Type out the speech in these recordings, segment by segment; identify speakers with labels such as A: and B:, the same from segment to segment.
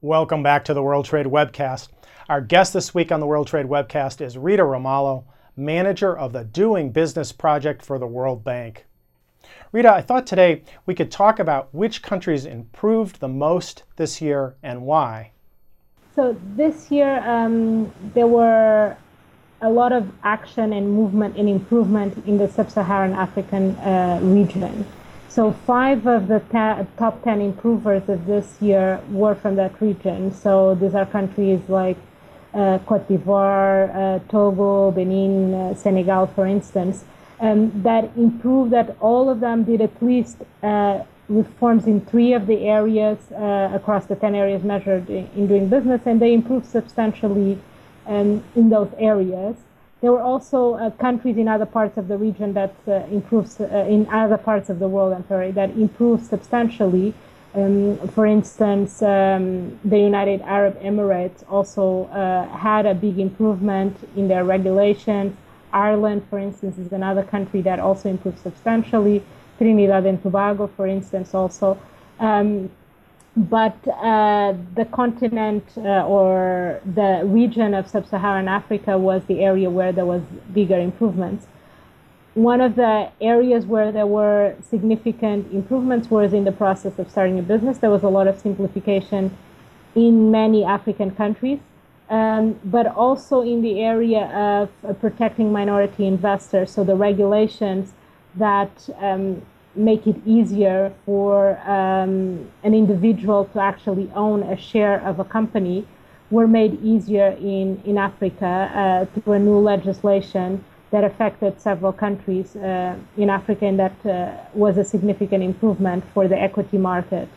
A: Welcome back to the World Trade Webcast. Our guest this week on the World Trade Webcast is Rita Ramalho, manager of the Doing Business Project for the World Bank. Rita, I thought today we could talk about which countries improved the most this year and why.
B: So, this year um, there were a lot of action and movement and improvement in the sub Saharan African uh, region. So, five of the ta- top 10 improvers of this year were from that region. So, these are countries like uh, Cote d'Ivoire, uh, Togo, Benin, uh, Senegal, for instance um, that improved that all of them did at least uh, reforms in three of the areas uh, across the 10 areas measured in, in, doing business, and they improved substantially um, in those areas. There were also uh, countries in other parts of the region that uh, uh, in other parts of the world, I'm sorry, that improved substantially. Um, for instance, um, the United Arab Emirates also uh, had a big improvement in their regulations Ireland, for instance, is another country that also improved substantially. Trinidad and Tobago, for instance, also. Um, but uh, the continent uh, or the region of sub-Saharan Africa was the area where there was bigger improvements. One of the areas where there were significant improvements was in the process of starting a business. There was a lot of simplification in many African countries um, but also in the area of uh, protecting minority investors. So the regulations that um, make it easier for um, an individual to actually own a share of a company were made easier in, in Africa uh, through a new legislation that affected several countries uh, in Africa, and that uh, was a significant improvement for the equity market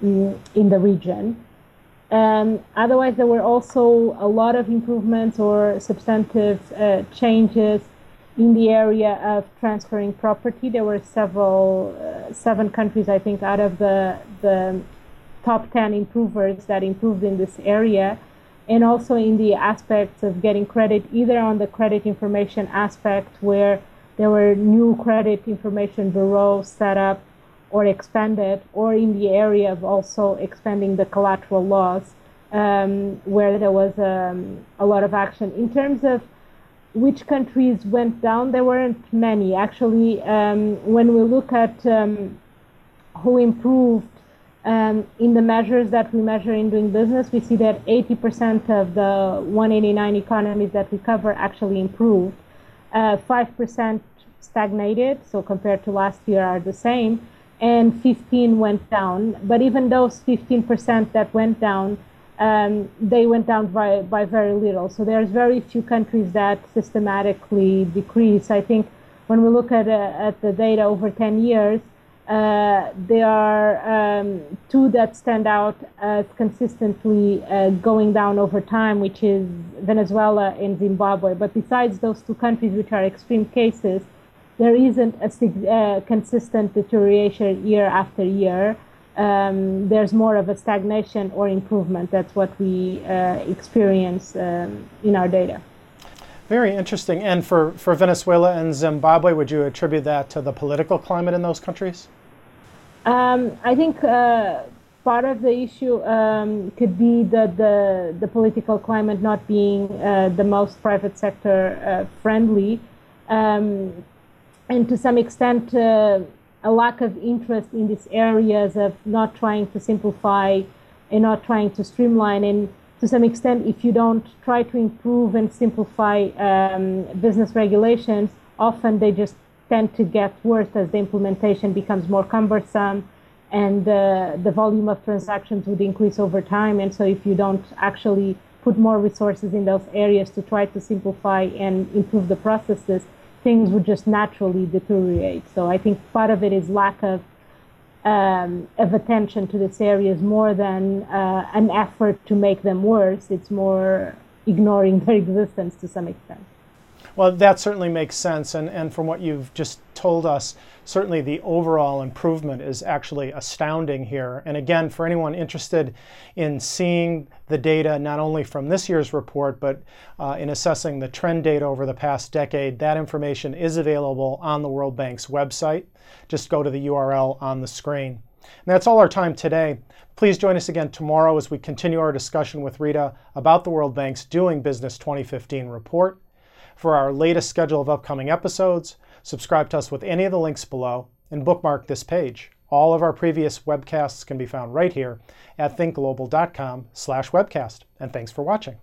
B: in, mm, in the region. Um, otherwise, there were also a lot of improvements or substantive uh, changes in the area of transferring property. There were several, uh, seven countries, I think, out of the, the top 10 improvers that improved in this area. And also in the aspects of getting credit, either on the credit information aspect, where there were new credit information bureaus set up or expanded, or in the area of also expanding the collateral laws, um, where there was um, a lot of action. In terms of which countries went down, there weren't many. Actually, um, when we look at um, who improved um, in the measures that we measure in doing business, we see that 80% of the 189 economies that we cover actually improved. Uh, 5% stagnated, so compared to last year are the same and 15 went down. But even those 15% that went down, um, they went down by, by very little. So there's very few countries that systematically decrease. I think when we look at, uh, at the data over 10 years, uh, there are um, two that stand out as consistently uh, going down over time, which is Venezuela and Zimbabwe. But besides those two countries, which are extreme cases, there isn't a uh, consistent deterioration year after year. Um, there's more of a stagnation or improvement. That's what we uh, experience um, in our data.
A: Very interesting. And for, for Venezuela and Zimbabwe, would you attribute that to the political climate in those countries?
B: Um, I think uh, part of the issue um, could be the, the, the, political climate not being uh, the most private sector uh, friendly. Um, and to some extent uh, a lack of interest in these areas of not trying to simplify and not trying to streamline. And to some extent if you don't try to improve and simplify um, business regulations often they just tend to get worse as the implementation becomes more cumbersome and uh, the volume of transactions would increase over time. And so if you don't actually put more resources in those areas to try to simplify and improve the processes things would just naturally deteriorate. So I think part of it is lack of um, of attention to these areas more than uh, an effort to make them worse. It's more ignoring their existence to some extent.
A: Well, that certainly makes sense. And, and from what you've just told us, certainly the overall improvement is actually astounding here. And again, for anyone interested in seeing the data, not only from this year's report, but uh, in assessing the trend data over the past decade, that information is available on the World Bank's website. Just go to the URL on the screen. And that's all our time today. Please join us again tomorrow as we continue our discussion with Rita about the World Bank's Doing Business 2015 report. For our latest schedule of upcoming episodes, subscribe to us with any of the links below and bookmark this page. All of our previous webcasts can be found right here at thinkglobal.com/webcast. And thanks for watching.